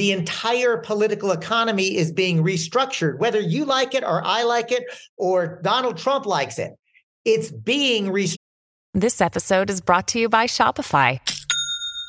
the entire political economy is being restructured, whether you like it or I like it or Donald Trump likes it. It's being restructured. This episode is brought to you by Shopify.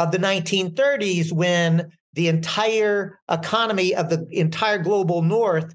of the 1930s when the entire economy of the entire global north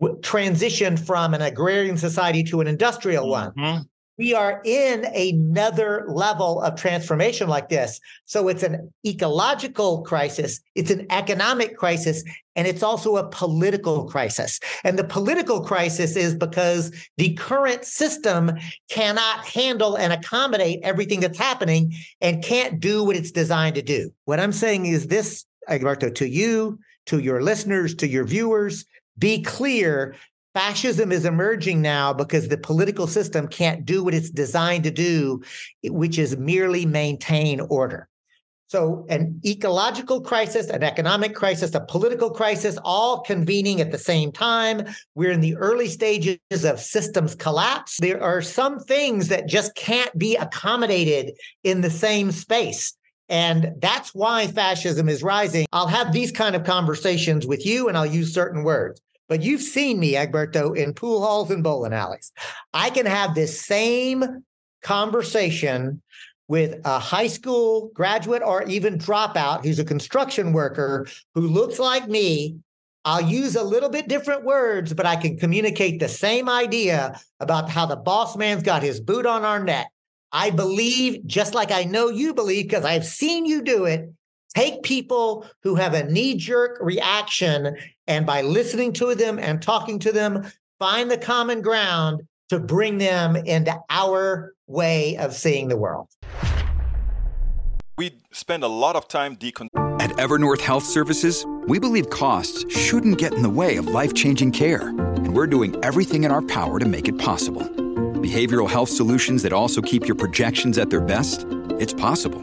transitioned from an agrarian society to an industrial one. Mhm. We are in another level of transformation like this. So it's an ecological crisis, it's an economic crisis, and it's also a political crisis. And the political crisis is because the current system cannot handle and accommodate everything that's happening and can't do what it's designed to do. What I'm saying is this, Egberto, to you, to your listeners, to your viewers, be clear fascism is emerging now because the political system can't do what it's designed to do, which is merely maintain order. So, an ecological crisis, an economic crisis, a political crisis, all convening at the same time. We're in the early stages of systems collapse. There are some things that just can't be accommodated in the same space. And that's why fascism is rising. I'll have these kind of conversations with you and I'll use certain words. But you've seen me, Egberto, in pool halls and bowling alleys. I can have this same conversation with a high school graduate or even dropout who's a construction worker who looks like me. I'll use a little bit different words, but I can communicate the same idea about how the boss man's got his boot on our neck. I believe, just like I know you believe, because I've seen you do it, take people who have a knee jerk reaction and by listening to them and talking to them, find the common ground to bring them into our way of seeing the world. We spend a lot of time decon. At Evernorth Health Services, we believe costs shouldn't get in the way of life changing care, and we're doing everything in our power to make it possible. Behavioral health solutions that also keep your projections at their best? It's possible.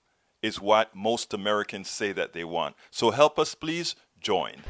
is what most Americans say that they want. So help us, please join.